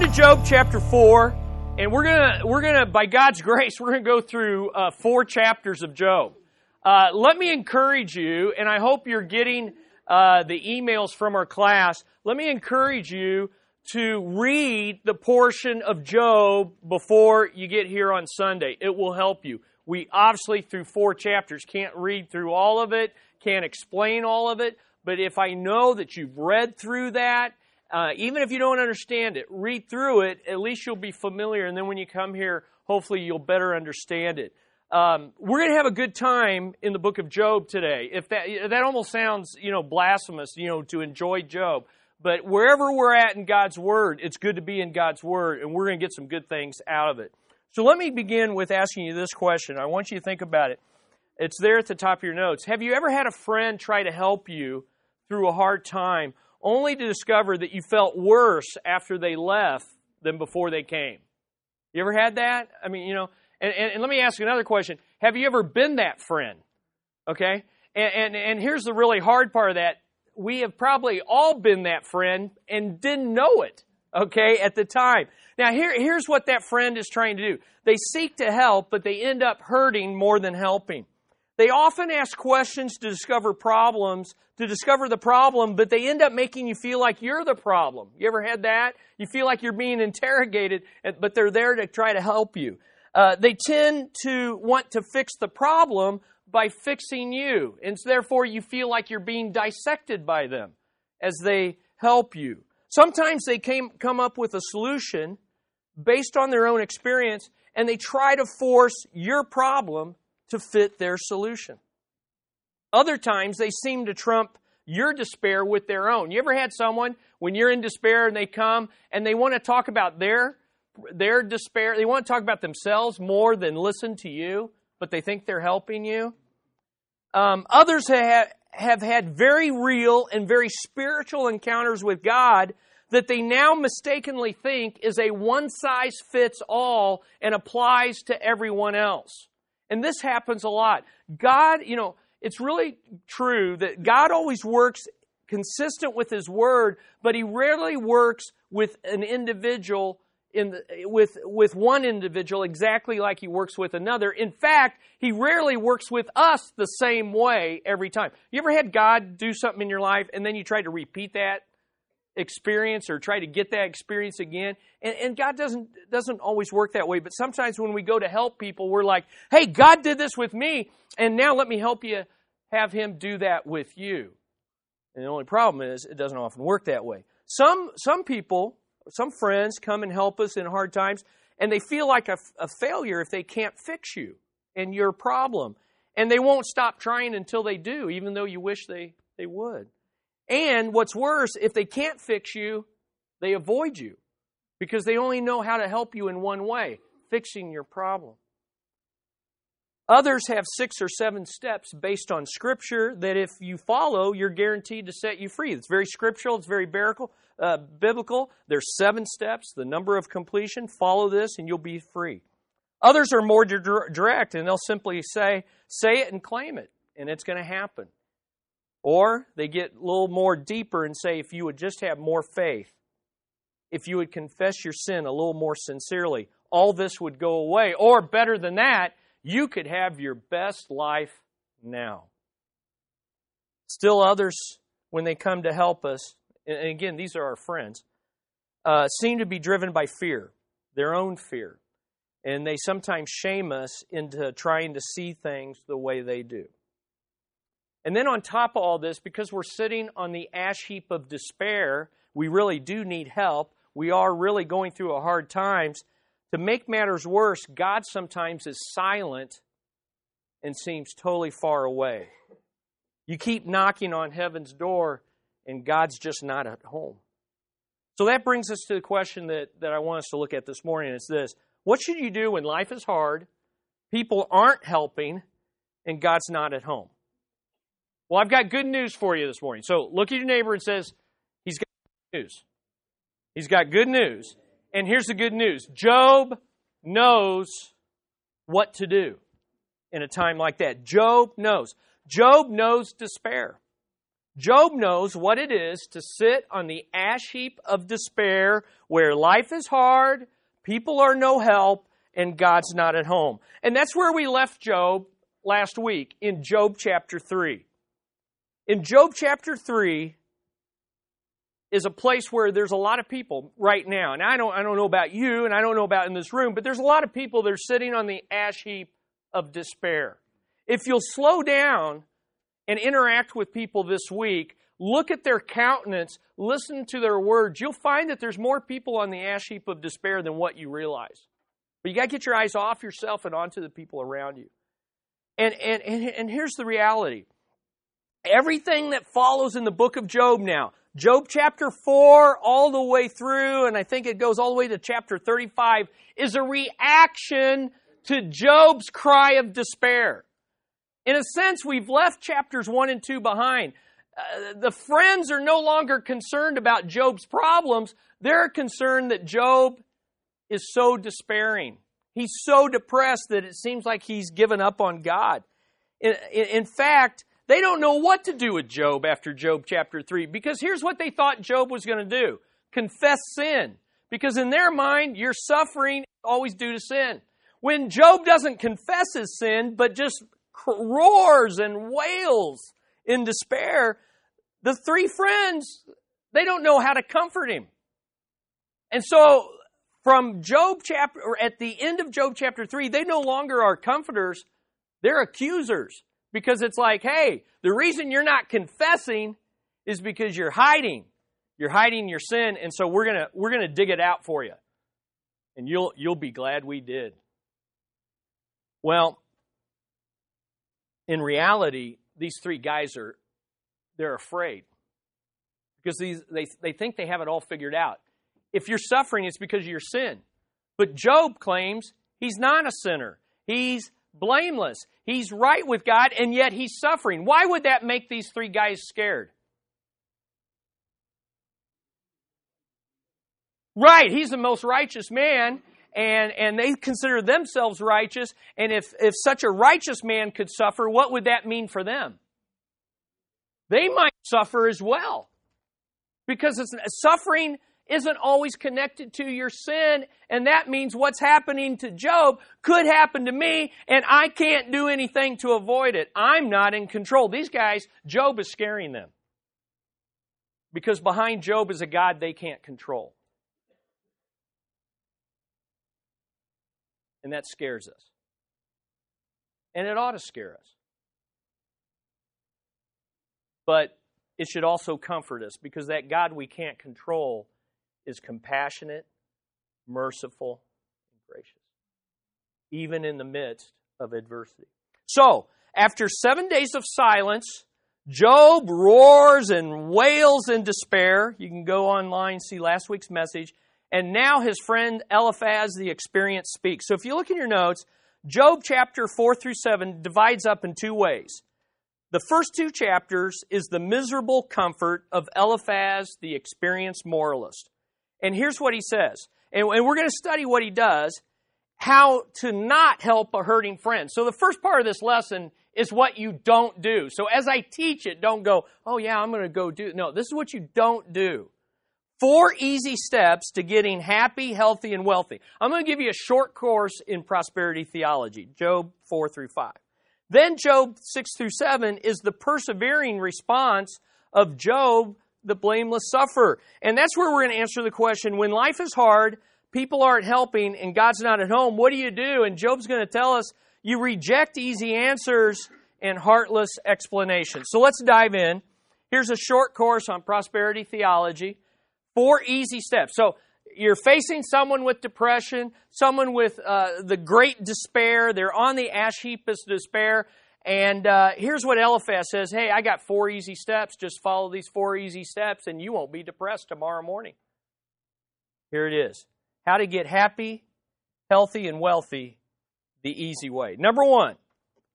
to Job chapter 4, and we're gonna we're gonna by God's grace we're gonna go through uh, four chapters of Job. Uh, let me encourage you, and I hope you're getting uh, the emails from our class. Let me encourage you to read the portion of Job before you get here on Sunday. It will help you. We obviously through four chapters can't read through all of it, can't explain all of it, but if I know that you've read through that uh, even if you don't understand it, read through it. At least you'll be familiar, and then when you come here, hopefully you'll better understand it. Um, we're going to have a good time in the book of Job today. If that that almost sounds, you know, blasphemous, you know, to enjoy Job. But wherever we're at in God's Word, it's good to be in God's Word, and we're going to get some good things out of it. So let me begin with asking you this question. I want you to think about it. It's there at the top of your notes. Have you ever had a friend try to help you through a hard time, only to discover that you felt worse after they left than before they came. You ever had that? I mean, you know, and, and, and let me ask you another question. Have you ever been that friend? Okay? And, and, and here's the really hard part of that. We have probably all been that friend and didn't know it, okay, at the time. Now, here, here's what that friend is trying to do. They seek to help, but they end up hurting more than helping. They often ask questions to discover problems, to discover the problem, but they end up making you feel like you're the problem. You ever had that? You feel like you're being interrogated, but they're there to try to help you. Uh, they tend to want to fix the problem by fixing you, and so therefore you feel like you're being dissected by them as they help you. Sometimes they came, come up with a solution based on their own experience, and they try to force your problem to fit their solution. Other times they seem to trump your despair with their own. You ever had someone when you're in despair and they come and they want to talk about their their despair, they want to talk about themselves more than listen to you, but they think they're helping you? Um, others have, have had very real and very spiritual encounters with God that they now mistakenly think is a one size fits all and applies to everyone else. And this happens a lot. God, you know, it's really true that God always works consistent with His Word, but He rarely works with an individual in the, with with one individual exactly like He works with another. In fact, He rarely works with us the same way every time. You ever had God do something in your life and then you try to repeat that experience or try to get that experience again. And, and, God doesn't doesn't always work that way. But sometimes when we go to help people, we're like, "Hey, God did this with me, and now let me help you have Him do that with you." And the only problem is it doesn't often work that way. Some some people, some friends come and help us in hard times, and they feel like a, a failure if they can't fix you and your problem, and they won't stop trying until they do, even though you wish they they would. And what's worse, if they can't fix you, they avoid you because they only know how to help you in one way fixing your problem. Others have six or seven steps based on Scripture that if you follow, you're guaranteed to set you free. It's very scriptural, it's very biblical. Uh, biblical. There's seven steps, the number of completion. Follow this and you'll be free. Others are more direct and they'll simply say, say it and claim it, and it's going to happen. Or they get a little more deeper and say, if you would just have more faith, if you would confess your sin a little more sincerely, all this would go away. Or better than that, you could have your best life now. Still, others, when they come to help us, and again, these are our friends, uh, seem to be driven by fear, their own fear. And they sometimes shame us into trying to see things the way they do. And then on top of all this, because we're sitting on the ash heap of despair, we really do need help. We are really going through a hard times. To make matters worse, God sometimes is silent and seems totally far away. You keep knocking on heaven's door, and God's just not at home. So that brings us to the question that, that I want us to look at this morning. It's this What should you do when life is hard, people aren't helping, and God's not at home? Well, I've got good news for you this morning. So look at your neighbor and says, He's got good news. He's got good news. And here's the good news Job knows what to do in a time like that. Job knows. Job knows despair. Job knows what it is to sit on the ash heap of despair where life is hard, people are no help, and God's not at home. And that's where we left Job last week in Job chapter 3. In Job chapter 3 is a place where there's a lot of people right now. And I don't, I don't know about you, and I don't know about in this room, but there's a lot of people that are sitting on the ash heap of despair. If you'll slow down and interact with people this week, look at their countenance, listen to their words, you'll find that there's more people on the ash heap of despair than what you realize. But you got to get your eyes off yourself and onto the people around you. And, and, and, and here's the reality everything that follows in the book of Job now, Job chapter 4 all the way through, and I think it goes all the way to chapter 35, is a reaction to Job's cry of despair. In a sense, we've left chapters 1 and 2 behind. Uh, the friends are no longer concerned about Job's problems. They're concerned that Job is so despairing. He's so depressed that it seems like he's given up on God. In, in, in fact, they don't know what to do with Job after Job chapter 3 because here's what they thought Job was going to do confess sin. Because in their mind, your suffering always due to sin. When Job doesn't confess his sin, but just roars and wails in despair, the three friends, they don't know how to comfort him. And so from Job chapter, or at the end of Job chapter 3, they no longer are comforters, they're accusers. Because it's like, hey, the reason you're not confessing is because you're hiding. You're hiding your sin, and so we're gonna we're gonna dig it out for you. And you'll you'll be glad we did. Well, in reality, these three guys are they're afraid. Because these they, they think they have it all figured out. If you're suffering, it's because of your sin. But Job claims he's not a sinner. He's blameless. He's right with God, and yet he's suffering. Why would that make these three guys scared? Right, he's the most righteous man, and, and they consider themselves righteous. And if, if such a righteous man could suffer, what would that mean for them? They might suffer as well. Because it's, suffering isn't always connected to your sin, and that means what's happening to Job could happen to me, and I can't do anything to avoid it. I'm not in control. These guys, Job is scaring them. Because behind Job is a God they can't control. And that scares us. And it ought to scare us. But it should also comfort us because that God we can't control is compassionate, merciful, and gracious, even in the midst of adversity. So, after seven days of silence, Job roars and wails in despair. You can go online, see last week's message. And now his friend Eliphaz the experienced speaks. So if you look in your notes, Job chapter 4 through 7 divides up in two ways. The first two chapters is the miserable comfort of Eliphaz the experienced moralist. And here's what he says. And, and we're going to study what he does, how to not help a hurting friend. So the first part of this lesson is what you don't do. So as I teach it, don't go, oh yeah, I'm going to go do. No, this is what you don't do. Four easy steps to getting happy, healthy, and wealthy. I'm going to give you a short course in prosperity theology, Job 4 through 5. Then Job 6 through 7 is the persevering response of Job the blameless suffer. And that's where we're going to answer the question when life is hard, people aren't helping, and God's not at home, what do you do? And Job's going to tell us you reject easy answers and heartless explanations. So let's dive in. Here's a short course on prosperity theology. Four easy steps. So you're facing someone with depression, someone with uh, the great despair. They're on the ash heap of despair. And uh, here's what Eliphaz says Hey, I got four easy steps. Just follow these four easy steps, and you won't be depressed tomorrow morning. Here it is How to get happy, healthy, and wealthy the easy way. Number one,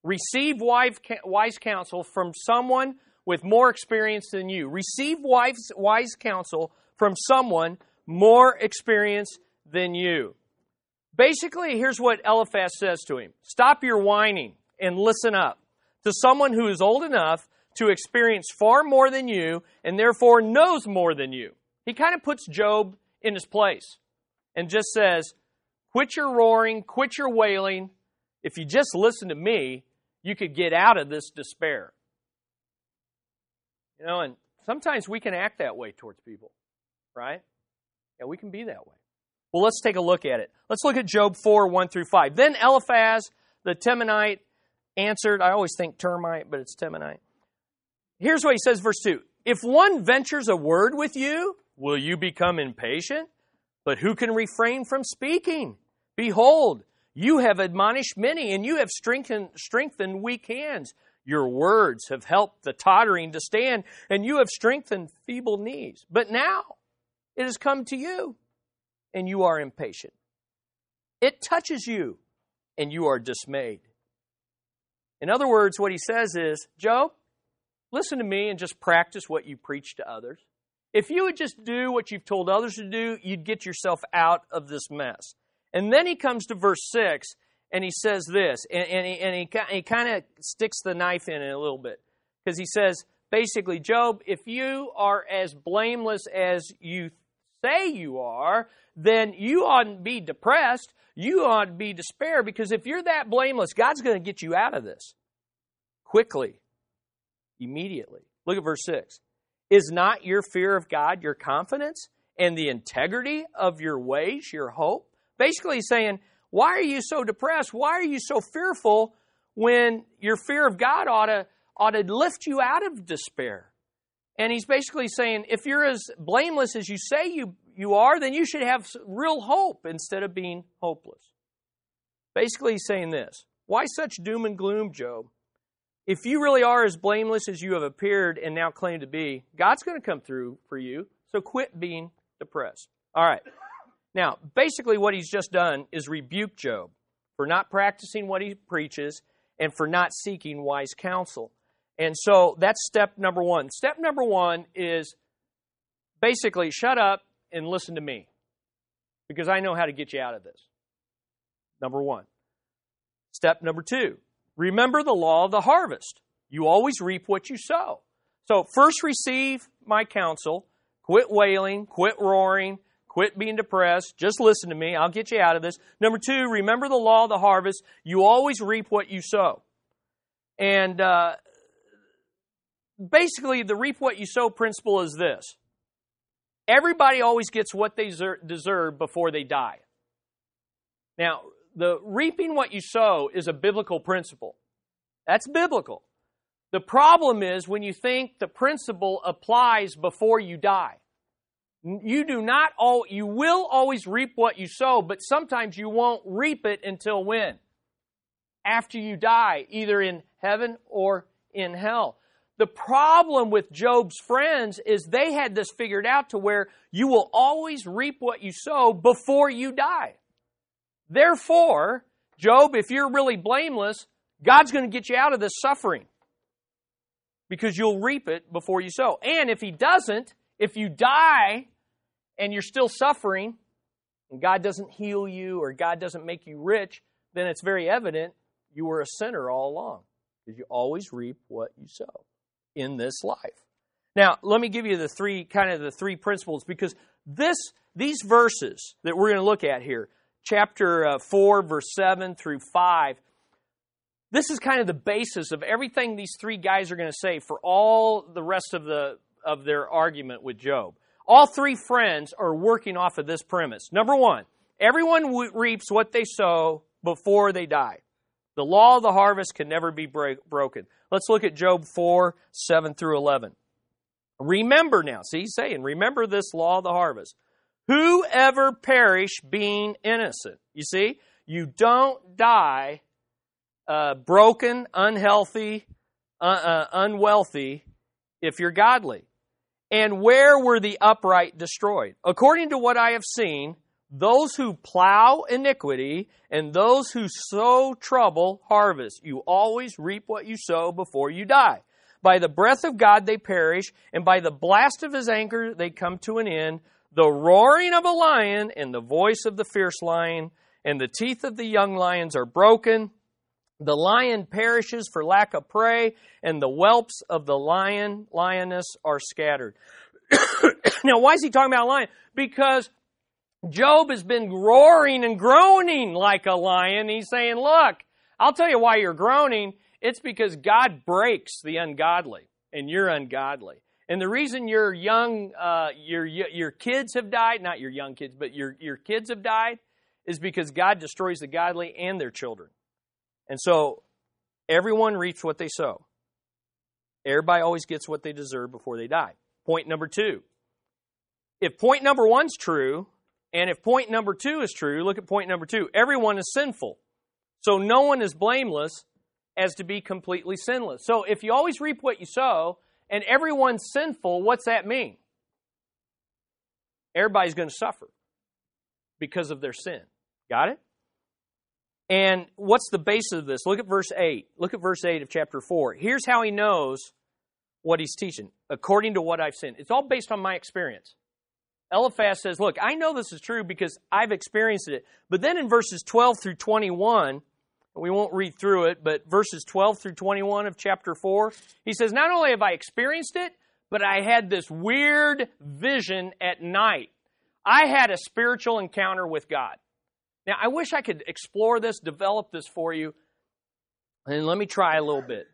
receive wise counsel from someone with more experience than you. Receive wise, wise counsel from someone more experienced than you. Basically, here's what Eliphaz says to him Stop your whining and listen up to someone who is old enough to experience far more than you and therefore knows more than you. He kind of puts Job in his place and just says, Quit your roaring, quit your wailing. If you just listen to me, you could get out of this despair. You know, and sometimes we can act that way towards people, right? Yeah, we can be that way. Well, let's take a look at it. Let's look at Job 4 1 through 5. Then Eliphaz the Temanite answered, I always think termite, but it's Temanite. Here's what he says, verse 2 If one ventures a word with you, will you become impatient? But who can refrain from speaking? Behold, you have admonished many, and you have strengthened, strengthened weak hands. Your words have helped the tottering to stand, and you have strengthened feeble knees. But now it has come to you and you are impatient. It touches you and you are dismayed. In other words, what he says is, Joe, listen to me and just practice what you preach to others. If you would just do what you've told others to do, you'd get yourself out of this mess. And then he comes to verse 6 and he says this, and, and he, and he, he kind of sticks the knife in it a little bit. Because he says, basically, Job, if you are as blameless as you say you are, then you oughtn't be depressed. You ought to be despair because if you're that blameless, God's going to get you out of this quickly, immediately. Look at verse 6. Is not your fear of God your confidence and the integrity of your ways your hope? Basically, saying, Why are you so depressed? Why are you so fearful when your fear of God ought to, ought to lift you out of despair? And he's basically saying, if you're as blameless as you say you, you are, then you should have real hope instead of being hopeless. Basically, he's saying this Why such doom and gloom, Job? If you really are as blameless as you have appeared and now claim to be, God's going to come through for you, so quit being depressed. All right. Now, basically, what he's just done is rebuke Job for not practicing what he preaches and for not seeking wise counsel. And so that's step number one. Step number one is basically shut up and listen to me because I know how to get you out of this. Number one. Step number two remember the law of the harvest. You always reap what you sow. So, first receive my counsel, quit wailing, quit roaring, quit being depressed. Just listen to me. I'll get you out of this. Number two, remember the law of the harvest. You always reap what you sow. And uh, basically, the reap what you sow principle is this everybody always gets what they deserve before they die. Now, the reaping what you sow is a biblical principle. That's biblical. The problem is when you think the principle applies before you die. You do not all you will always reap what you sow, but sometimes you won't reap it until when? After you die, either in heaven or in hell. The problem with Job's friends is they had this figured out to where you will always reap what you sow before you die. Therefore, Job, if you're really blameless, God's going to get you out of this suffering because you'll reap it before you sow. And if He doesn't, if you die and you're still suffering, and God doesn't heal you or God doesn't make you rich, then it's very evident you were a sinner all along because you always reap what you sow in this life. Now, let me give you the three kind of the three principles because this these verses that we're going to look at here, chapter uh, 4 verse 7 through 5, this is kind of the basis of everything these three guys are going to say for all the rest of the of their argument with Job. All three friends are working off of this premise. Number 1, everyone reaps what they sow before they die. The law of the harvest can never be break, broken. Let's look at Job 4 7 through 11. Remember now, see, he's saying, remember this law of the harvest. Whoever perish being innocent. You see, you don't die uh, broken, unhealthy, uh, uh, unwealthy if you're godly. And where were the upright destroyed? According to what I have seen, those who plow iniquity and those who sow trouble harvest. You always reap what you sow before you die. By the breath of God they perish, and by the blast of his anger they come to an end. The roaring of a lion and the voice of the fierce lion and the teeth of the young lions are broken, The lion perishes for lack of prey, and the whelps of the lion, lioness are scattered. now, why is he talking about a lion? Because Job has been roaring and groaning like a lion. He's saying, Look, I'll tell you why you're groaning. It's because God breaks the ungodly, and you're ungodly. And the reason your young, uh, your your kids have died, not your young kids, but your your kids have died, is because God destroys the godly and their children. And so everyone reaps what they sow. Everybody always gets what they deserve before they die. Point number two. If point number one's true, and if point number two is true, look at point number two. Everyone is sinful. So no one is blameless as to be completely sinless. So if you always reap what you sow, and everyone's sinful, what's that mean? Everybody's going to suffer because of their sin. Got it? And what's the basis of this? Look at verse 8. Look at verse 8 of chapter 4. Here's how he knows what he's teaching, according to what I've seen. It's all based on my experience. Eliphaz says, Look, I know this is true because I've experienced it. But then in verses 12 through 21, we won't read through it, but verses 12 through 21 of chapter 4, he says, Not only have I experienced it, but I had this weird vision at night. I had a spiritual encounter with God. Now, I wish I could explore this, develop this for you, and let me try a little bit.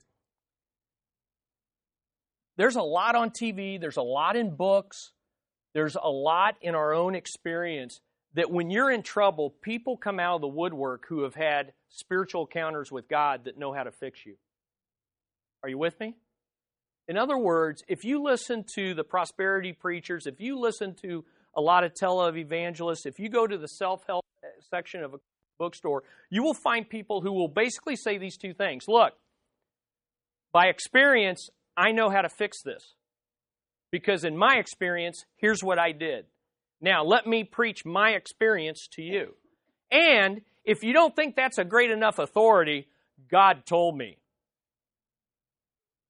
There's a lot on TV, there's a lot in books, there's a lot in our own experience that when you're in trouble, people come out of the woodwork who have had spiritual encounters with God that know how to fix you. Are you with me? In other words, if you listen to the prosperity preachers, if you listen to a lot of televangelists, if you go to the self help section of a bookstore, you will find people who will basically say these two things. Look, by experience, I know how to fix this. Because in my experience, here's what I did. Now, let me preach my experience to you. And if you don't think that's a great enough authority, God told me.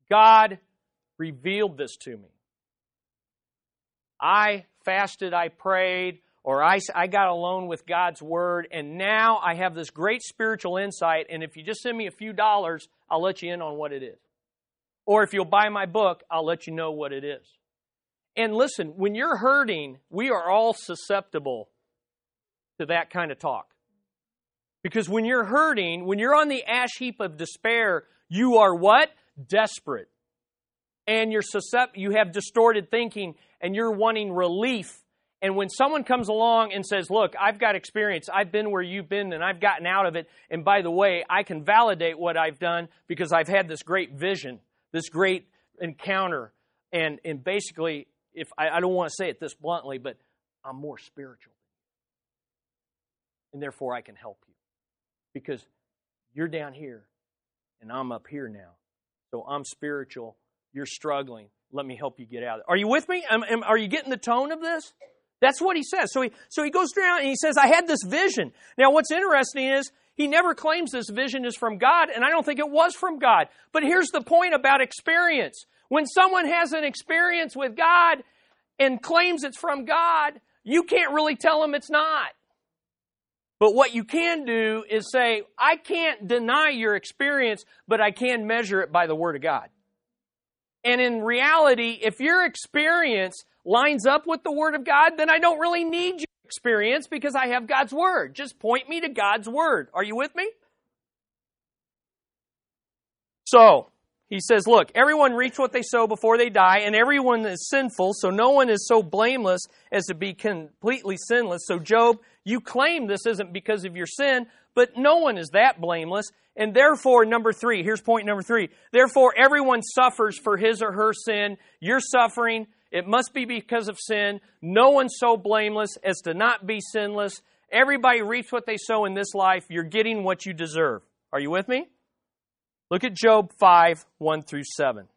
God revealed this to me. I fasted, I prayed, or I, I got alone with God's Word, and now I have this great spiritual insight, and if you just send me a few dollars, I'll let you in on what it is. Or if you'll buy my book, I'll let you know what it is. And listen, when you're hurting, we are all susceptible to that kind of talk. Because when you're hurting, when you're on the ash heap of despair, you are what? Desperate. And you're suscept- you have distorted thinking and you're wanting relief. And when someone comes along and says, Look, I've got experience, I've been where you've been, and I've gotten out of it, and by the way, I can validate what I've done because I've had this great vision, this great encounter. And, and basically, if I, I don't want to say it this bluntly, but I'm more spiritual. And therefore, I can help you because you're down here and I'm up here now. So I'm spiritual. You're struggling. Let me help you get out. Are you with me? Am, am, are you getting the tone of this? That's what he says. So he, so he goes down and he says, I had this vision. Now, what's interesting is he never claims this vision is from God, and I don't think it was from God. But here's the point about experience. When someone has an experience with God and claims it's from God, you can't really tell them it's not. But what you can do is say, I can't deny your experience, but I can measure it by the Word of God. And in reality, if your experience lines up with the Word of God, then I don't really need your experience because I have God's Word. Just point me to God's Word. Are you with me? So, he says, Look, everyone reaps what they sow before they die, and everyone is sinful, so no one is so blameless as to be completely sinless. So, Job, you claim this isn't because of your sin, but no one is that blameless. And therefore, number three, here's point number three. Therefore, everyone suffers for his or her sin. You're suffering. It must be because of sin. No one's so blameless as to not be sinless. Everybody reaps what they sow in this life. You're getting what you deserve. Are you with me? Look at Job 5 1 through 7.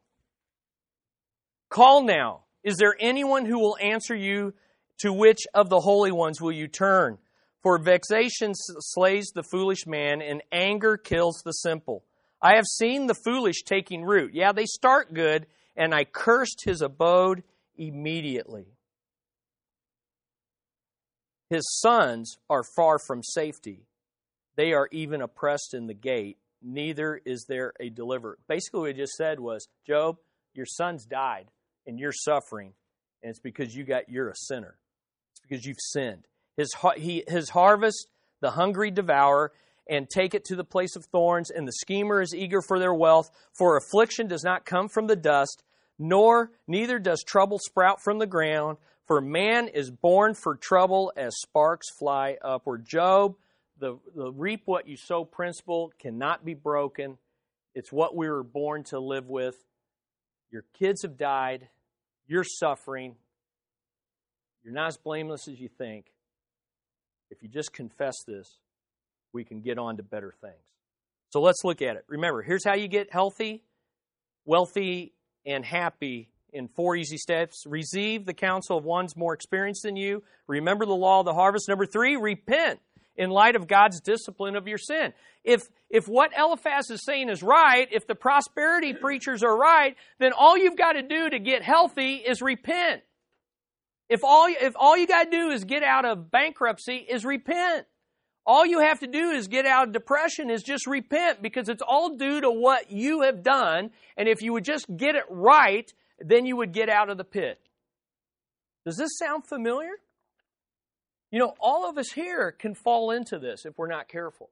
Call now. Is there anyone who will answer you? To which of the holy ones will you turn? For vexation slays the foolish man, and anger kills the simple. I have seen the foolish taking root. Yeah, they start good, and I cursed his abode immediately. His sons are far from safety. They are even oppressed in the gate neither is there a deliverer. Basically, what he just said was, Job, your sons died and you're suffering, and it's because you got you're a sinner. It's because you've sinned. His he, his harvest the hungry devour and take it to the place of thorns, and the schemer is eager for their wealth. For affliction does not come from the dust, nor neither does trouble sprout from the ground. For man is born for trouble as sparks fly upward. Job, the, the reap what you sow principle cannot be broken. It's what we were born to live with. Your kids have died. You're suffering. You're not as blameless as you think. If you just confess this, we can get on to better things. So let's look at it. Remember, here's how you get healthy, wealthy, and happy in four easy steps. Receive the counsel of ones more experienced than you. Remember the law of the harvest. Number three, repent in light of God's discipline of your sin. If, if what Eliphaz is saying is right, if the prosperity preachers are right, then all you've got to do to get healthy is repent. If all, if all you got to do is get out of bankruptcy is repent. All you have to do is get out of depression is just repent because it's all due to what you have done. And if you would just get it right, then you would get out of the pit. Does this sound familiar? You know, all of us here can fall into this if we're not careful.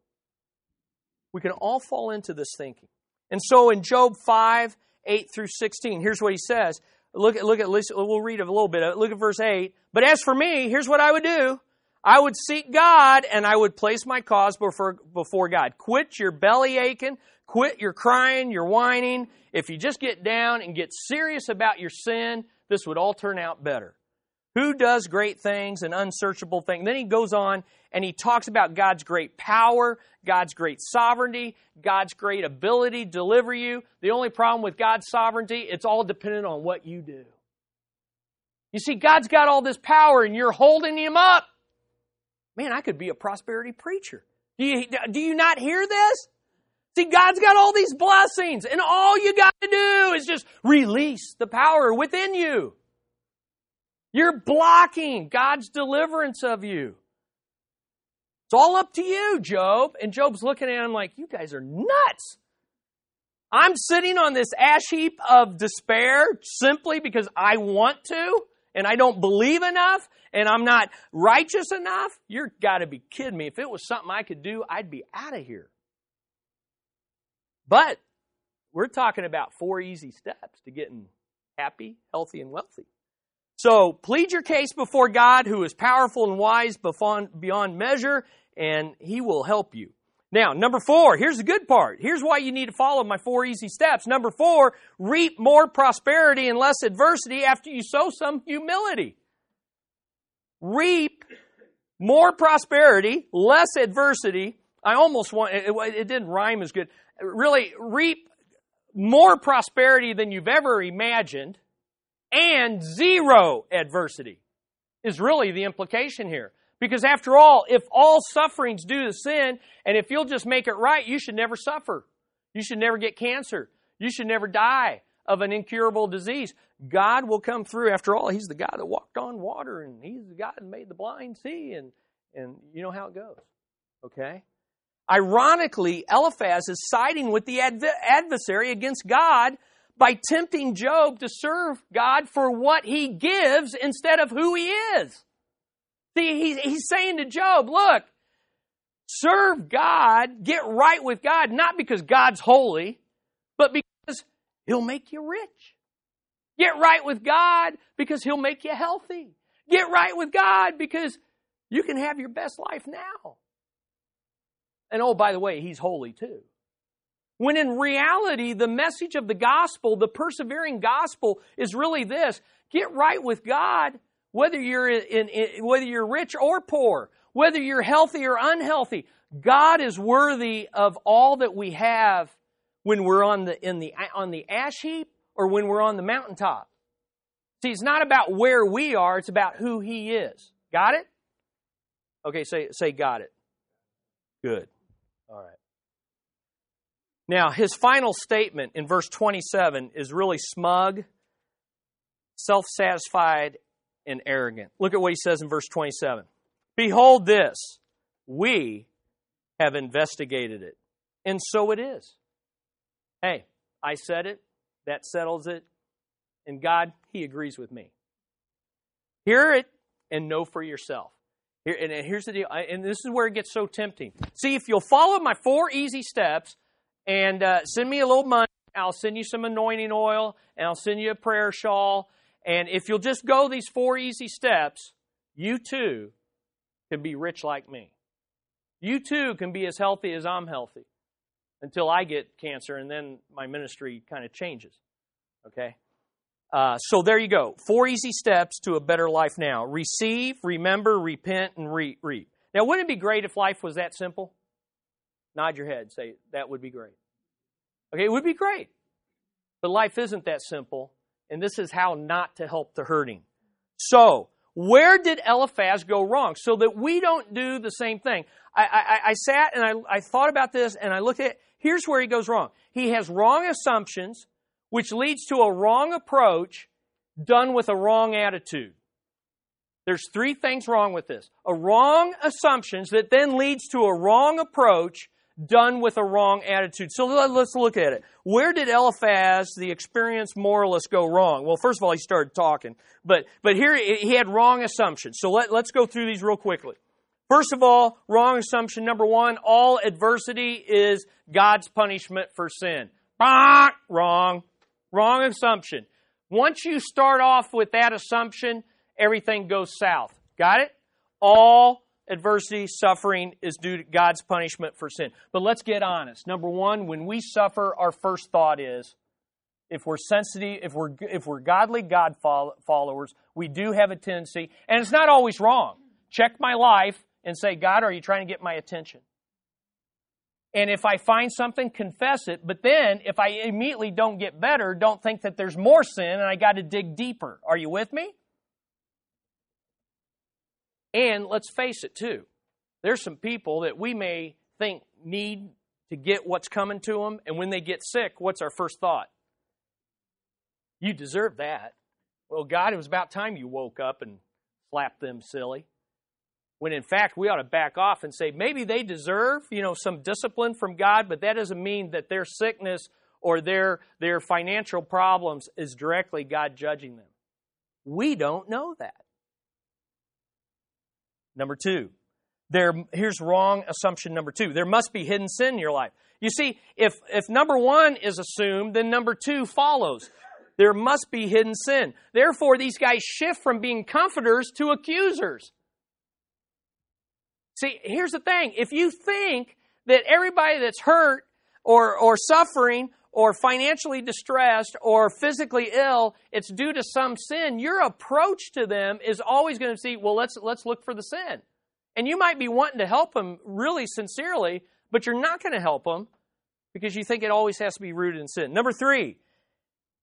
We can all fall into this thinking. And so in Job 5, 8 through 16, here's what he says. Look at, look at, we'll read a little bit. Look at verse 8. But as for me, here's what I would do. I would seek God and I would place my cause before, before God. Quit your belly aching. Quit your crying, your whining. If you just get down and get serious about your sin, this would all turn out better. Who does great things and unsearchable things? Then he goes on and he talks about God's great power, God's great sovereignty, God's great ability to deliver you. The only problem with God's sovereignty, it's all dependent on what you do. You see, God's got all this power and you're holding him up. Man, I could be a prosperity preacher. Do you, do you not hear this? See, God's got all these blessings, and all you got to do is just release the power within you. You're blocking God's deliverance of you. It's all up to you, Job. And Job's looking at him like, You guys are nuts. I'm sitting on this ash heap of despair simply because I want to and I don't believe enough and I'm not righteous enough. You're got to be kidding me. If it was something I could do, I'd be out of here. But we're talking about four easy steps to getting happy, healthy, and wealthy. So plead your case before God, who is powerful and wise beyond measure, and He will help you. Now, number four, here's the good part. Here's why you need to follow my four easy steps. Number four, reap more prosperity and less adversity after you sow some humility. Reap more prosperity, less adversity. I almost want, it, it didn't rhyme as good. Really, reap more prosperity than you've ever imagined and zero adversity is really the implication here. Because after all, if all suffering's due to sin, and if you'll just make it right, you should never suffer. You should never get cancer. You should never die of an incurable disease. God will come through. After all, He's the guy that walked on water, and He's the guy that made the blind see, and, and you know how it goes. Okay? Ironically, Eliphaz is siding with the adversary against God by tempting Job to serve God for what he gives instead of who he is. See, he's saying to Job, look, serve God, get right with God, not because God's holy, but because He'll make you rich. Get right with God because He'll make you healthy. Get right with God because you can have your best life now. And oh, by the way, He's holy too. When in reality, the message of the gospel, the persevering gospel, is really this get right with God whether you're in, in, whether you're rich or poor, whether you're healthy or unhealthy, God is worthy of all that we have when we're on the in the on the ash heap or when we're on the mountaintop. See, it's not about where we are, it's about who he is. Got it? Okay, say say got it. Good. All right. Now, his final statement in verse 27 is really smug, self satisfied, and arrogant. Look at what he says in verse 27. Behold this, we have investigated it. And so it is. Hey, I said it, that settles it, and God, He agrees with me. Hear it and know for yourself. Here, and here's the deal, and this is where it gets so tempting. See, if you'll follow my four easy steps and uh, send me a little money, I'll send you some anointing oil, and I'll send you a prayer shawl. And if you'll just go these four easy steps, you too can be rich like me. You too can be as healthy as I'm healthy until I get cancer, and then my ministry kind of changes. Okay? Uh, so there you go. Four easy steps to a better life now receive, remember, repent, and re- reap. Now, wouldn't it be great if life was that simple? Nod your head. Say, that would be great. Okay, it would be great. But life isn't that simple, and this is how not to help the hurting. So, where did Eliphaz go wrong? So that we don't do the same thing. I, I, I sat and I, I thought about this and I looked at, here's where he goes wrong. He has wrong assumptions which leads to a wrong approach done with a wrong attitude. There's three things wrong with this. A wrong assumptions that then leads to a wrong approach done with a wrong attitude. So let's look at it. Where did Eliphaz, the experienced moralist, go wrong? Well, first of all, he started talking, but but here he had wrong assumptions. So let, let's go through these real quickly. First of all, wrong assumption number one: all adversity is God's punishment for sin. Wrong. Wrong assumption. Once you start off with that assumption, everything goes south. Got it? All adversity, suffering is due to God's punishment for sin. But let's get honest. Number one, when we suffer, our first thought is, if we're sensitive, if we're if we're godly God followers, we do have a tendency, and it's not always wrong. Check my life and say, God, are you trying to get my attention? And if I find something, confess it. But then, if I immediately don't get better, don't think that there's more sin and I got to dig deeper. Are you with me? And let's face it, too. There's some people that we may think need to get what's coming to them. And when they get sick, what's our first thought? You deserve that. Well, God, it was about time you woke up and slapped them silly when in fact we ought to back off and say maybe they deserve you know some discipline from god but that doesn't mean that their sickness or their their financial problems is directly god judging them we don't know that number two. There here's wrong assumption number two. There must be hidden sin in your life. You see if if number one is assumed then number two follows. There must be hidden sin. Therefore these guys shift from being comforters to accusers. See, here's the thing. If you think that everybody that's hurt or, or suffering or financially distressed or physically ill, it's due to some sin, your approach to them is always going to see, well, let's, let's look for the sin. And you might be wanting to help them really sincerely, but you're not going to help them because you think it always has to be rooted in sin. Number three,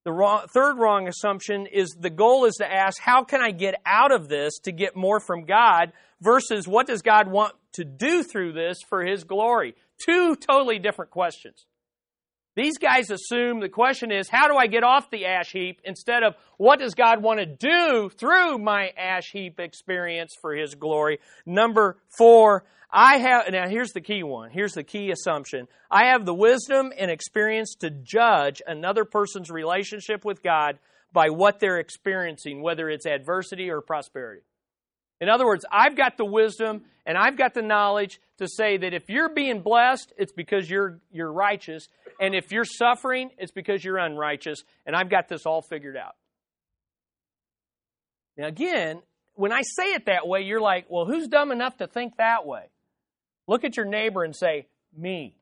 the wrong, third wrong assumption is the goal is to ask, how can I get out of this to get more from God versus what does God want to do through this for His glory? Two totally different questions. These guys assume the question is, how do I get off the ash heap instead of what does God want to do through my ash heap experience for His glory? Number four, I have, now here's the key one. Here's the key assumption. I have the wisdom and experience to judge another person's relationship with God by what they're experiencing, whether it's adversity or prosperity. In other words, I've got the wisdom and I've got the knowledge to say that if you're being blessed, it's because you're, you're righteous. And if you're suffering, it's because you're unrighteous. And I've got this all figured out. Now, again, when I say it that way, you're like, well, who's dumb enough to think that way? Look at your neighbor and say, me.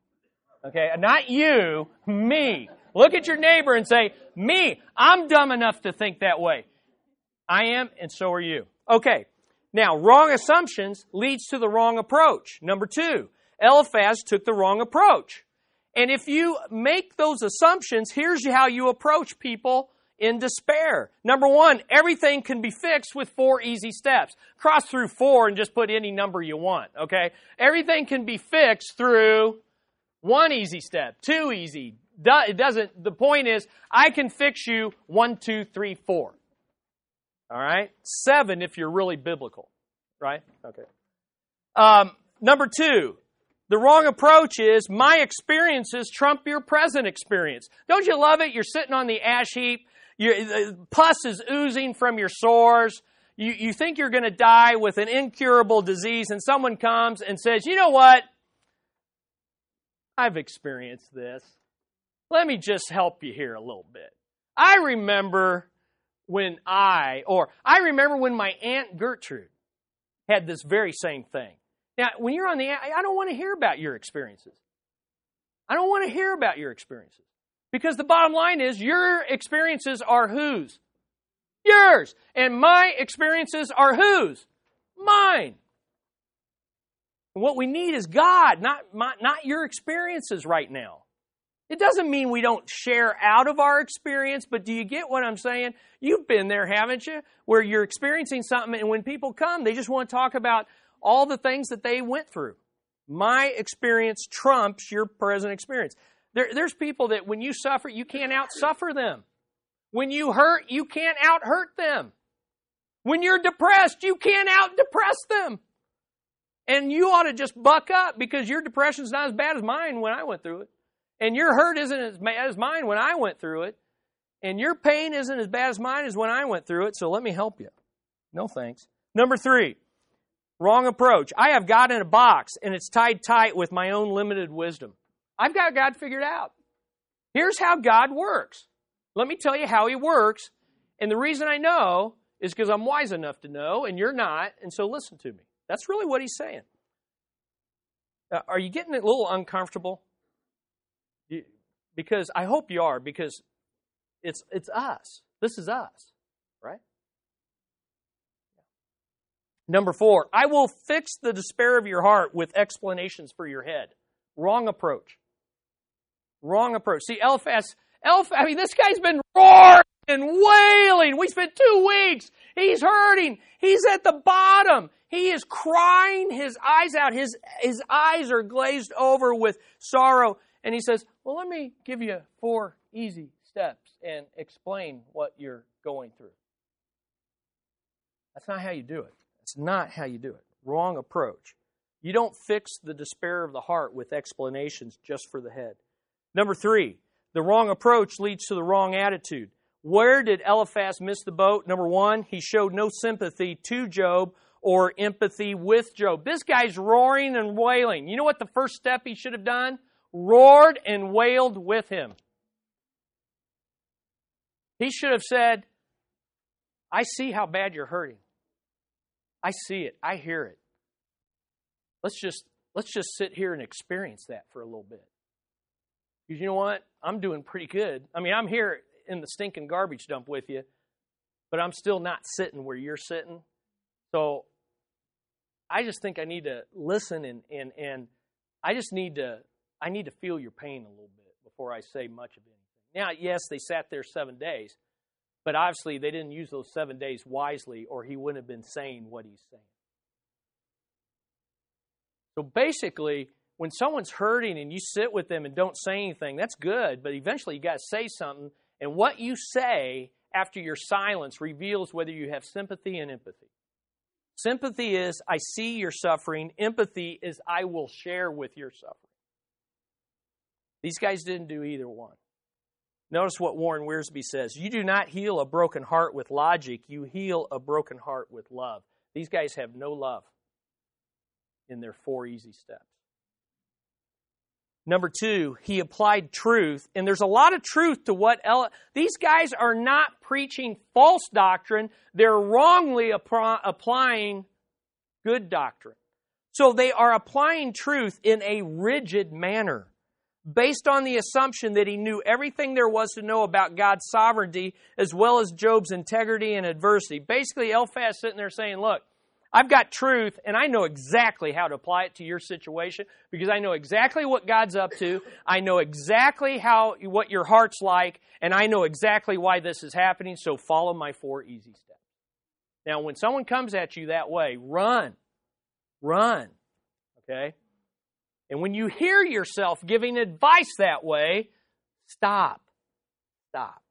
Okay, not you, me. Look at your neighbor and say, me. I'm dumb enough to think that way. I am, and so are you. Okay, now, wrong assumptions leads to the wrong approach. Number two, Eliphaz took the wrong approach. And if you make those assumptions, here's how you approach people in despair. Number one, everything can be fixed with four easy steps. Cross through four and just put any number you want, okay? Everything can be fixed through one easy step, two easy. It doesn't, the point is, I can fix you one, two, three, four. All right? Seven if you're really biblical, right? Okay. Um, number two, The wrong approach is my experiences trump your present experience. Don't you love it? You're sitting on the ash heap. Your, pus is oozing from your sores. You, you think you're going to die with an incurable disease, and someone comes and says, You know what? I've experienced this. Let me just help you here a little bit. I remember when I, or I remember when my Aunt Gertrude had this very same thing. Now, when you're on the, I don't want to hear about your experiences. I don't want to hear about your experiences. Because the bottom line is your experiences are whose? Yours. And my experiences are whose? Mine. And what we need is God, not, my, not your experiences right now. It doesn't mean we don't share out of our experience, but do you get what I'm saying? You've been there, haven't you? Where you're experiencing something, and when people come, they just want to talk about all the things that they went through. My experience trumps your present experience. There, there's people that when you suffer, you can't out suffer them. When you hurt, you can't out hurt them. When you're depressed, you can't out depress them. And you ought to just buck up because your depression's not as bad as mine when I went through it. And your hurt isn't as bad as mine when I went through it. And your pain isn't as bad as mine as when I went through it, so let me help you. No thanks. Number three, Wrong approach. I have God in a box and it's tied tight with my own limited wisdom. I've got God figured out. Here's how God works. Let me tell you how He works. And the reason I know is because I'm wise enough to know and you're not, and so listen to me. That's really what He's saying. Uh, are you getting a little uncomfortable? You, because I hope you are, because it's, it's us. This is us, right? Number four, I will fix the despair of your heart with explanations for your head. Wrong approach. Wrong approach. See, Eliphaz, Eliphaz, I mean, this guy's been roaring and wailing. We spent two weeks. He's hurting. He's at the bottom. He is crying his eyes out. His, his eyes are glazed over with sorrow. And he says, Well, let me give you four easy steps and explain what you're going through. That's not how you do it. It's not how you do it. Wrong approach. You don't fix the despair of the heart with explanations just for the head. Number three, the wrong approach leads to the wrong attitude. Where did Eliphaz miss the boat? Number one, he showed no sympathy to Job or empathy with Job. This guy's roaring and wailing. You know what the first step he should have done? Roared and wailed with him. He should have said, I see how bad you're hurting. I see it. I hear it. Let's just let's just sit here and experience that for a little bit. Because you know what? I'm doing pretty good. I mean, I'm here in the stinking garbage dump with you, but I'm still not sitting where you're sitting. So I just think I need to listen and and and I just need to I need to feel your pain a little bit before I say much of anything. Now, yes, they sat there 7 days. But obviously, they didn't use those seven days wisely, or he wouldn't have been saying what he's saying. So basically, when someone's hurting and you sit with them and don't say anything, that's good, but eventually you got to say something. And what you say after your silence reveals whether you have sympathy and empathy. Sympathy is, I see your suffering. Empathy is, I will share with your suffering. These guys didn't do either one. Notice what Warren Wiersbe says. You do not heal a broken heart with logic, you heal a broken heart with love. These guys have no love in their four easy steps. Number two, he applied truth, and there's a lot of truth to what these guys are not preaching false doctrine, they're wrongly applying good doctrine. So they are applying truth in a rigid manner based on the assumption that he knew everything there was to know about God's sovereignty as well as Job's integrity and adversity. Basically, Eliphaz sitting there saying, Look, I've got truth and I know exactly how to apply it to your situation because I know exactly what God's up to. I know exactly how what your heart's like and I know exactly why this is happening, so follow my four easy steps. Now, when someone comes at you that way, run. Run. Okay? And when you hear yourself giving advice that way, stop. Stop.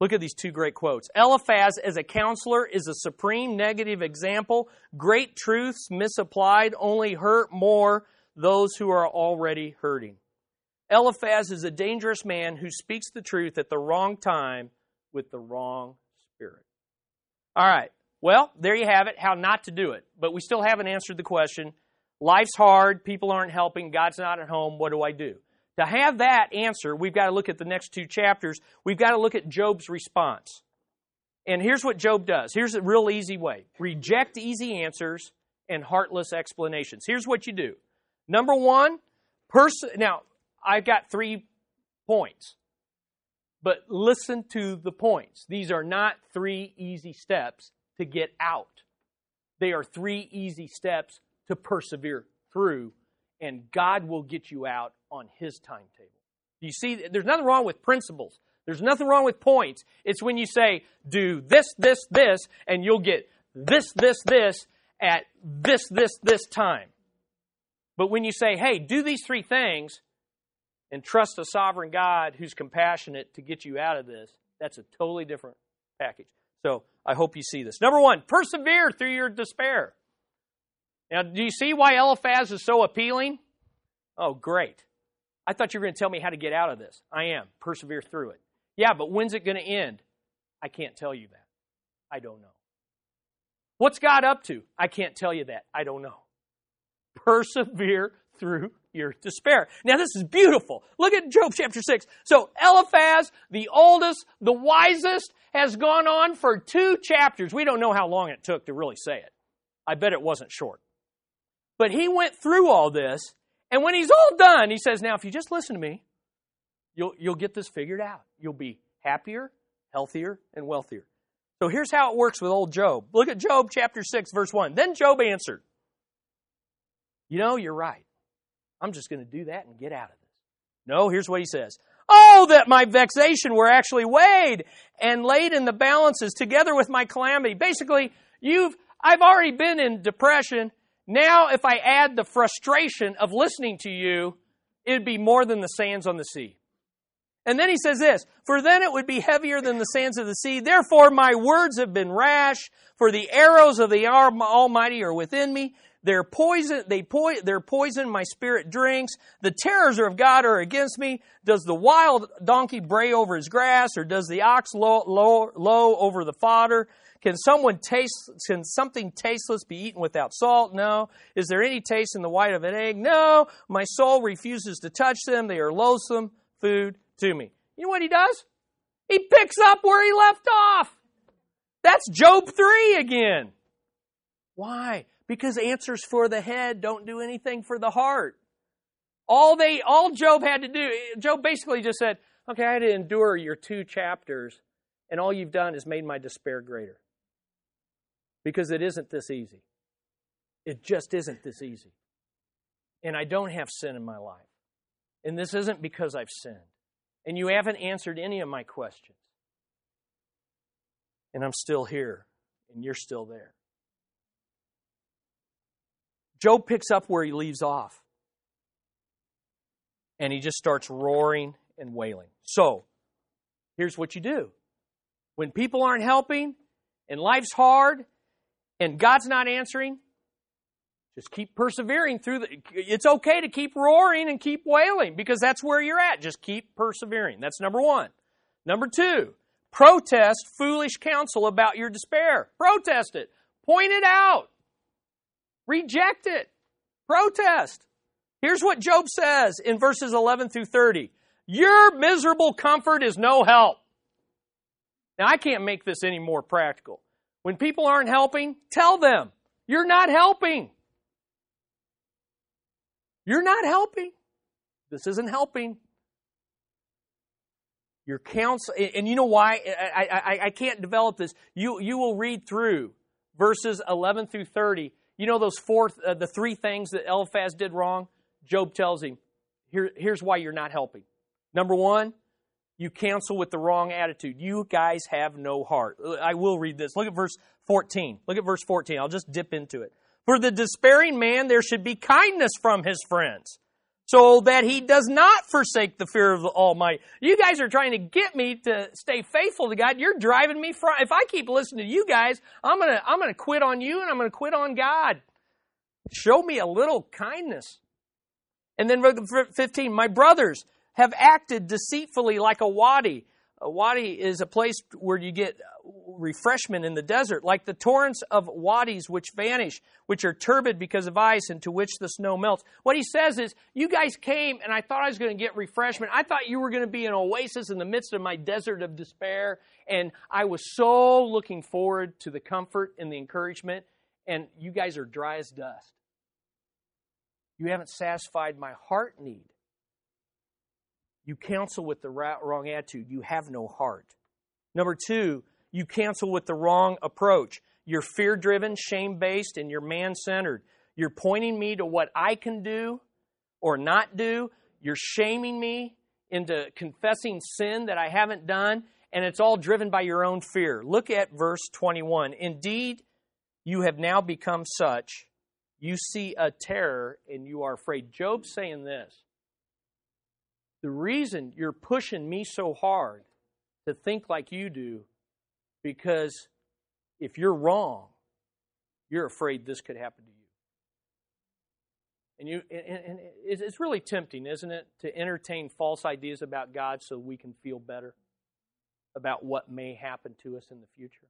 Look at these two great quotes. Eliphaz, as a counselor, is a supreme negative example. Great truths misapplied only hurt more. those who are already hurting. Eliphaz is a dangerous man who speaks the truth at the wrong time with the wrong spirit. All right. Well, there you have it, how not to do it. But we still haven't answered the question. Life's hard, people aren't helping, God's not at home, what do I do? To have that answer, we've got to look at the next two chapters. We've got to look at Job's response. And here's what Job does. Here's a real easy way. Reject easy answers and heartless explanations. Here's what you do. Number one, person. Now, I've got three points, but listen to the points. These are not three easy steps to get out. They are three easy steps to persevere through, and God will get you out on His timetable. You see, there's nothing wrong with principles. There's nothing wrong with points. It's when you say, do this, this, this, and you'll get this, this, this at this, this, this time. But when you say, hey, do these three things and trust a sovereign God who's compassionate to get you out of this, that's a totally different package. So I hope you see this. Number one, persevere through your despair. Now, do you see why Eliphaz is so appealing? Oh, great. I thought you were going to tell me how to get out of this. I am. Persevere through it. Yeah, but when's it going to end? I can't tell you that. I don't know. What's God up to? I can't tell you that. I don't know. Persevere through your despair. Now, this is beautiful. Look at Job chapter 6. So, Eliphaz, the oldest, the wisest, has gone on for two chapters. We don't know how long it took to really say it. I bet it wasn't short. But he went through all this, and when he's all done, he says, Now, if you just listen to me, you'll, you'll get this figured out. You'll be happier, healthier, and wealthier. So here's how it works with old Job. Look at Job chapter 6, verse 1. Then Job answered, You know, you're right. I'm just going to do that and get out of this. No, here's what he says. Oh, that my vexation were actually weighed and laid in the balances together with my calamity. Basically, you've, I've already been in depression. Now, if I add the frustration of listening to you, it'd be more than the sands on the sea. And then he says this, for then it would be heavier than the sands of the sea. Therefore my words have been rash, for the arrows of the Almighty are within me. They're poison, they po- they're poison my spirit drinks. The terrors of God are against me. Does the wild donkey bray over his grass, or does the ox low, low, low over the fodder? Can someone taste, can something tasteless be eaten without salt? No. Is there any taste in the white of an egg? No. My soul refuses to touch them. They are loathsome food to me. You know what he does? He picks up where he left off. That's Job 3 again. Why? Because answers for the head don't do anything for the heart. All they all Job had to do, Job basically just said, Okay, I had to endure your two chapters, and all you've done is made my despair greater. Because it isn't this easy. It just isn't this easy. And I don't have sin in my life. And this isn't because I've sinned and you haven't answered any of my questions. And I'm still here, and you're still there. Job picks up where he leaves off, and he just starts roaring and wailing. So, here's what you do when people aren't helping, and life's hard, and God's not answering, just keep persevering through the. It's okay to keep roaring and keep wailing because that's where you're at. Just keep persevering. That's number one. Number two, protest foolish counsel about your despair. Protest it. Point it out. Reject it. Protest. Here's what Job says in verses 11 through 30 Your miserable comfort is no help. Now, I can't make this any more practical. When people aren't helping, tell them, you're not helping. You're not helping. This isn't helping. Your counsel, and you know why? I, I, I can't develop this. You, you will read through verses 11 through 30. You know those four, uh, the three things that Eliphaz did wrong? Job tells him, Here, here's why you're not helping. Number one, you counsel with the wrong attitude. You guys have no heart. I will read this. Look at verse 14. Look at verse 14. I'll just dip into it. For the despairing man, there should be kindness from his friends, so that he does not forsake the fear of the Almighty. You guys are trying to get me to stay faithful to God. You're driving me from. If I keep listening to you guys, I'm gonna I'm gonna quit on you and I'm gonna quit on God. Show me a little kindness. And then 15, my brothers have acted deceitfully like a wadi. A wadi is a place where you get refreshment in the desert, like the torrents of wadis which vanish, which are turbid because of ice, and to which the snow melts. What he says is, You guys came, and I thought I was going to get refreshment. I thought you were going to be an oasis in the midst of my desert of despair, and I was so looking forward to the comfort and the encouragement, and you guys are dry as dust. You haven't satisfied my heart need. You counsel with the wrong attitude. You have no heart. Number two, you cancel with the wrong approach. You're fear driven, shame based, and you're man centered. You're pointing me to what I can do or not do. You're shaming me into confessing sin that I haven't done, and it's all driven by your own fear. Look at verse 21. Indeed, you have now become such. You see a terror and you are afraid. Job's saying this. The reason you're pushing me so hard to think like you do because if you're wrong, you're afraid this could happen to you. And you and, and it's really tempting, isn't it, to entertain false ideas about God so we can feel better about what may happen to us in the future.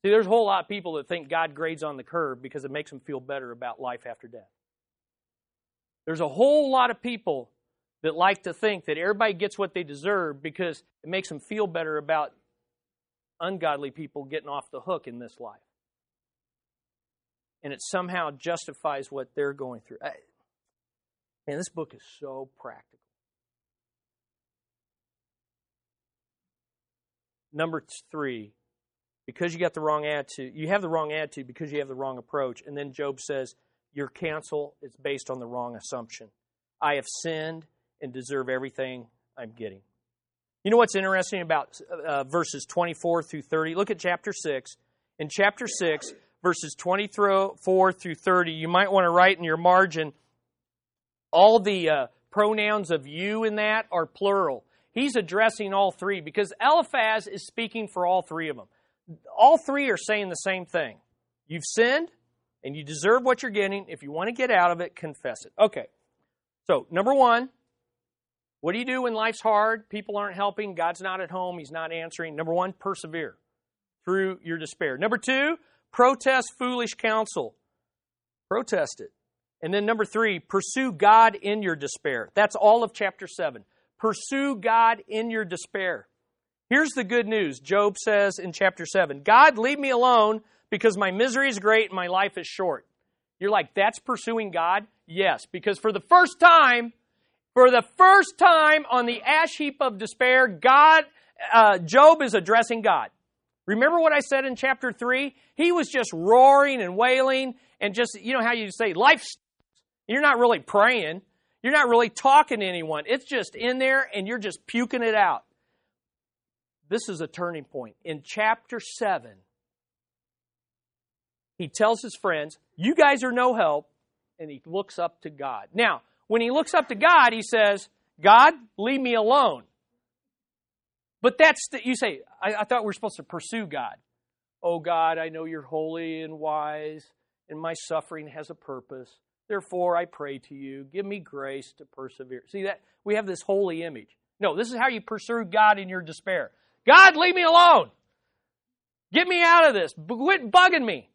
See, there's a whole lot of people that think God grades on the curve because it makes them feel better about life after death. There's a whole lot of people that like to think that everybody gets what they deserve because it makes them feel better about ungodly people getting off the hook in this life. And it somehow justifies what they're going through. I, man, this book is so practical. Number three, because you got the wrong attitude, you have the wrong attitude because you have the wrong approach. And then Job says, Your counsel is based on the wrong assumption. I have sinned and deserve everything I'm getting. You know what's interesting about uh, verses 24 through 30? Look at chapter 6. In chapter 6, verses 24 through 30, you might want to write in your margin all the uh, pronouns of you in that are plural. He's addressing all three because Eliphaz is speaking for all three of them. All three are saying the same thing. You've sinned and you deserve what you're getting. If you want to get out of it, confess it. Okay. So, number one, what do you do when life's hard? People aren't helping. God's not at home. He's not answering. Number one, persevere through your despair. Number two, protest foolish counsel. Protest it. And then number three, pursue God in your despair. That's all of chapter seven. Pursue God in your despair. Here's the good news Job says in chapter 7 God, leave me alone because my misery is great and my life is short. You're like, that's pursuing God? Yes, because for the first time, for the first time on the ash heap of despair, God, uh, Job is addressing God. Remember what I said in chapter 3? He was just roaring and wailing and just, you know how you say, life, you're not really praying. You're not really talking to anyone. It's just in there and you're just puking it out. This is a turning point. In chapter 7, he tells his friends, You guys are no help, and he looks up to God. Now, when he looks up to God, he says, God, leave me alone. But that's you say, I, I thought we were supposed to pursue God. Oh God, I know you're holy and wise, and my suffering has a purpose. Therefore, I pray to you, give me grace to persevere. See that we have this holy image. No, this is how you pursue God in your despair. God, leave me alone. Get me out of this. Quit bugging me.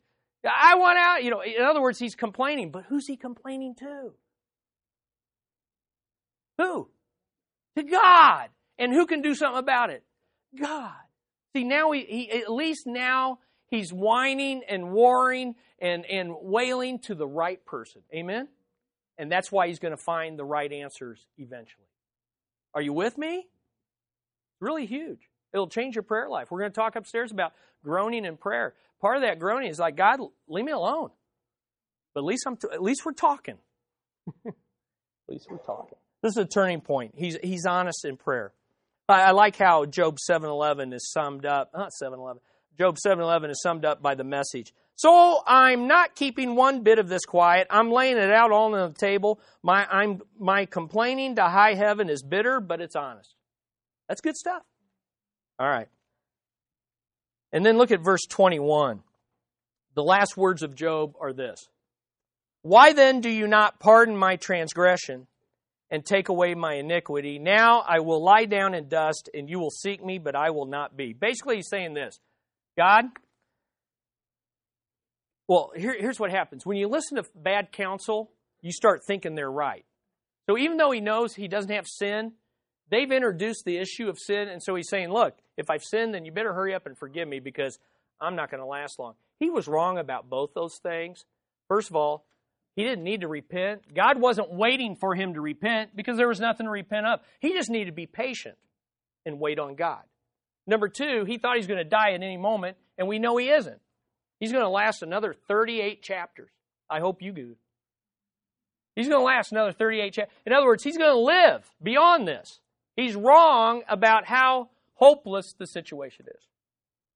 I want out. You know, in other words, he's complaining, but who's he complaining to? Who? To God. And who can do something about it? God. See, now he, he at least now he's whining and warring and, and wailing to the right person. Amen? And that's why he's going to find the right answers eventually. Are you with me? Really huge. It'll change your prayer life. We're going to talk upstairs about groaning in prayer. Part of that groaning is like, God, leave me alone. But at least I'm t- at least we're talking. at least we're talking. This is a turning point. He's, he's honest in prayer. I, I like how Job 7.11 is summed up. Not 7.11. Job 7.11 is summed up by the message. So I'm not keeping one bit of this quiet. I'm laying it out all on the table. My, I'm, my complaining to high heaven is bitter, but it's honest. That's good stuff. All right. And then look at verse 21. The last words of Job are this Why then do you not pardon my transgression and take away my iniquity? Now I will lie down in dust, and you will seek me, but I will not be. Basically, he's saying this God, well, here, here's what happens. When you listen to bad counsel, you start thinking they're right. So even though he knows he doesn't have sin, they've introduced the issue of sin, and so he's saying, Look, if I've sinned, then you better hurry up and forgive me because I'm not going to last long. He was wrong about both those things. First of all, he didn't need to repent. God wasn't waiting for him to repent because there was nothing to repent of. He just needed to be patient and wait on God. Number two, he thought he's going to die at any moment, and we know he isn't. He's going to last another 38 chapters. I hope you do. He's going to last another 38 chapters. In other words, he's going to live beyond this. He's wrong about how hopeless the situation is.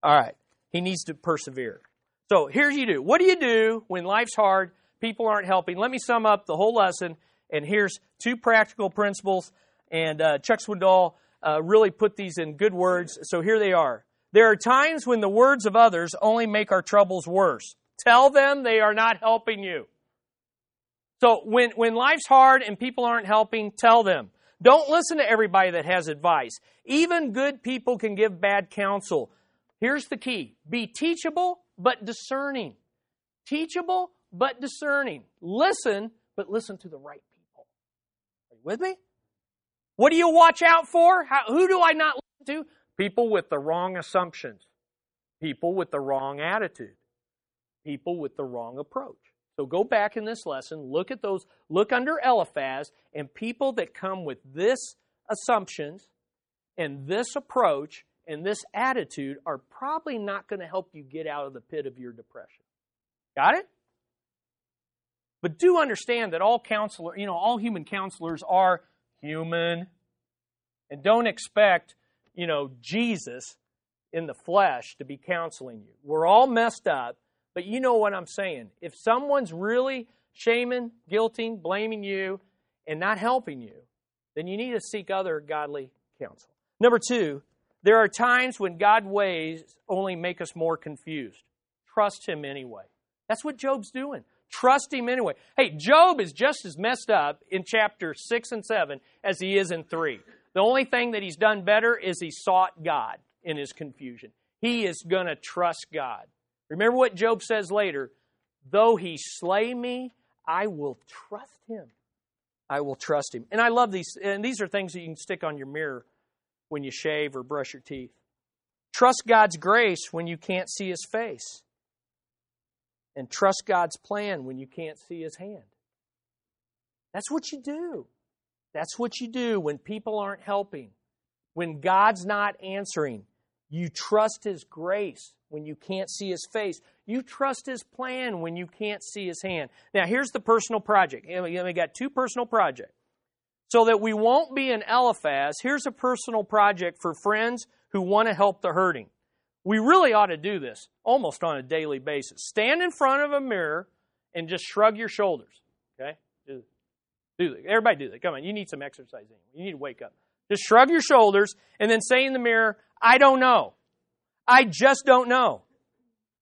All right. He needs to persevere. So here's you do. What do you do when life's hard people aren't helping. Let me sum up the whole lesson, and here's two practical principles. And uh, Chuck Swindoll uh, really put these in good words. So here they are. There are times when the words of others only make our troubles worse. Tell them they are not helping you. So when, when life's hard and people aren't helping, tell them. Don't listen to everybody that has advice. Even good people can give bad counsel. Here's the key be teachable, but discerning. Teachable, but discerning. Listen, but listen to the right people. Are you with me? What do you watch out for? How, who do I not listen to? People with the wrong assumptions, people with the wrong attitude, people with the wrong approach. So go back in this lesson, look at those, look under Eliphaz, and people that come with this assumptions and this approach and this attitude are probably not going to help you get out of the pit of your depression. Got it? But do understand that all counselor, you know, all human counselors are human. And don't expect, you know, Jesus in the flesh to be counseling you. We're all messed up, but you know what I'm saying. If someone's really shaming, guilting, blaming you, and not helping you, then you need to seek other godly counsel. Number two, there are times when God's ways only make us more confused. Trust Him anyway. That's what Job's doing. Trust him anyway. Hey, Job is just as messed up in chapter 6 and 7 as he is in 3. The only thing that he's done better is he sought God in his confusion. He is going to trust God. Remember what Job says later though he slay me, I will trust him. I will trust him. And I love these, and these are things that you can stick on your mirror when you shave or brush your teeth. Trust God's grace when you can't see his face and trust God's plan when you can't see His hand. That's what you do. That's what you do when people aren't helping. When God's not answering, you trust His grace when you can't see His face. You trust His plan when you can't see His hand. Now, here's the personal project. We got two personal projects. So that we won't be an Eliphaz, here's a personal project for friends who want to help the hurting. We really ought to do this almost on a daily basis. Stand in front of a mirror and just shrug your shoulders. Okay? Do, do. Everybody do that. Come on, you need some exercise. You need to wake up. Just shrug your shoulders and then say in the mirror, I don't know. I just don't know.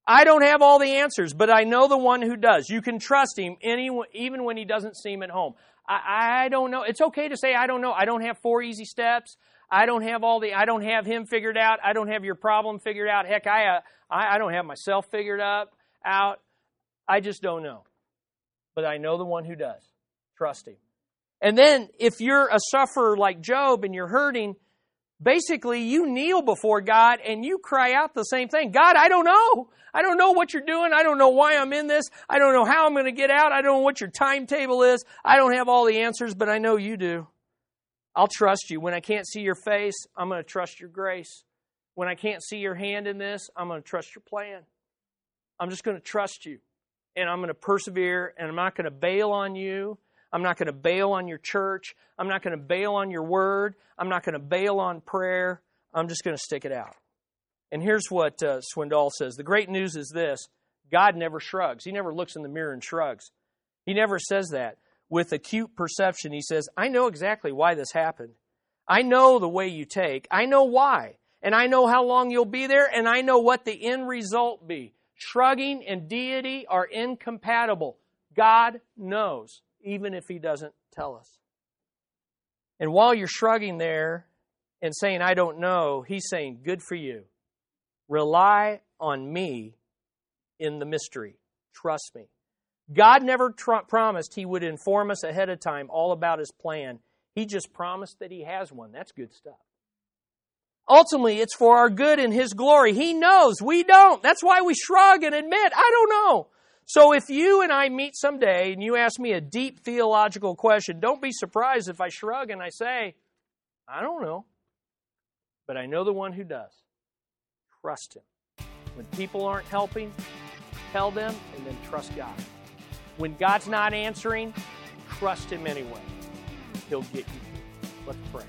I don't have all the answers, but I know the one who does. You can trust him any, even when he doesn't seem at home. I, I don't know. It's okay to say, I don't know. I don't have four easy steps. I don't have all the, I don't have him figured out. I don't have your problem figured out. Heck, I, uh, I, I don't have myself figured up, out. I just don't know. But I know the one who does. Trust him. And then if you're a sufferer like Job and you're hurting, basically you kneel before God and you cry out the same thing. God, I don't know. I don't know what you're doing. I don't know why I'm in this. I don't know how I'm going to get out. I don't know what your timetable is. I don't have all the answers, but I know you do. I'll trust you. When I can't see your face, I'm going to trust your grace. When I can't see your hand in this, I'm going to trust your plan. I'm just going to trust you. And I'm going to persevere, and I'm not going to bail on you. I'm not going to bail on your church. I'm not going to bail on your word. I'm not going to bail on prayer. I'm just going to stick it out. And here's what uh, Swindoll says The great news is this God never shrugs. He never looks in the mirror and shrugs. He never says that with acute perception, he says, I know exactly why this happened. I know the way you take. I know why. And I know how long you'll be there, and I know what the end result be. Shrugging and deity are incompatible. God knows, even if He doesn't tell us. And while you're shrugging there and saying, I don't know, He's saying, Good for you. Rely on me in the mystery. Trust me. God never tr- promised He would inform us ahead of time all about His plan. He just promised that He has one. That's good stuff. Ultimately, it's for our good and His glory. He knows. We don't. That's why we shrug and admit, I don't know. So if you and I meet someday and you ask me a deep theological question, don't be surprised if I shrug and I say, I don't know. But I know the one who does. Trust Him. When people aren't helping, tell them and then trust God. When God's not answering, trust Him anyway. He'll get you. Let's pray.